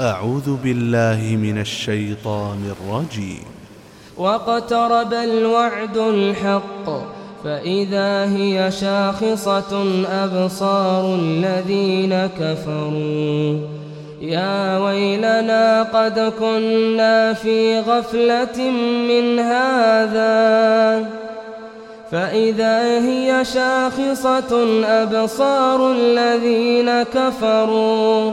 أعوذ بالله من الشيطان الرجيم. واقترب الوعد الحق فإذا هي شاخصة أبصار الذين كفروا. يا ويلنا قد كنا في غفلة من هذا. فإذا هي شاخصة أبصار الذين كفروا.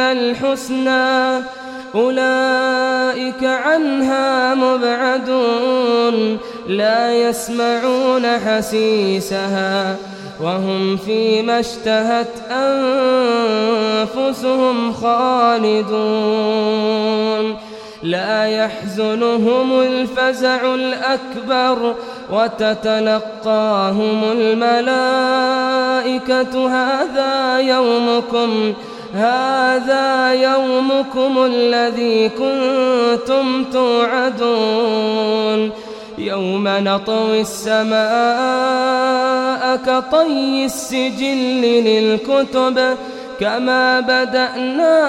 الحسنى. أولئك عنها مبعدون. لا يسمعون حسيسها. وهم فيما اشتهت أنفسهم خالدون. لا يحزنهم الفزع الأكبر. وتتلقاهم الملائكة. هذا يومكم. هذا يومكم الذي كنتم توعدون. يوم نطوي السماء كطي السجل للكتب كما بدأنا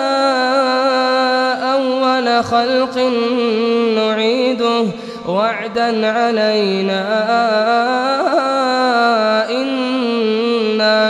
أول خلق نعيده وعدا علينا.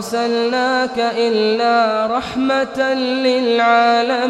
أرسلناك إلا رحمة للعالمين.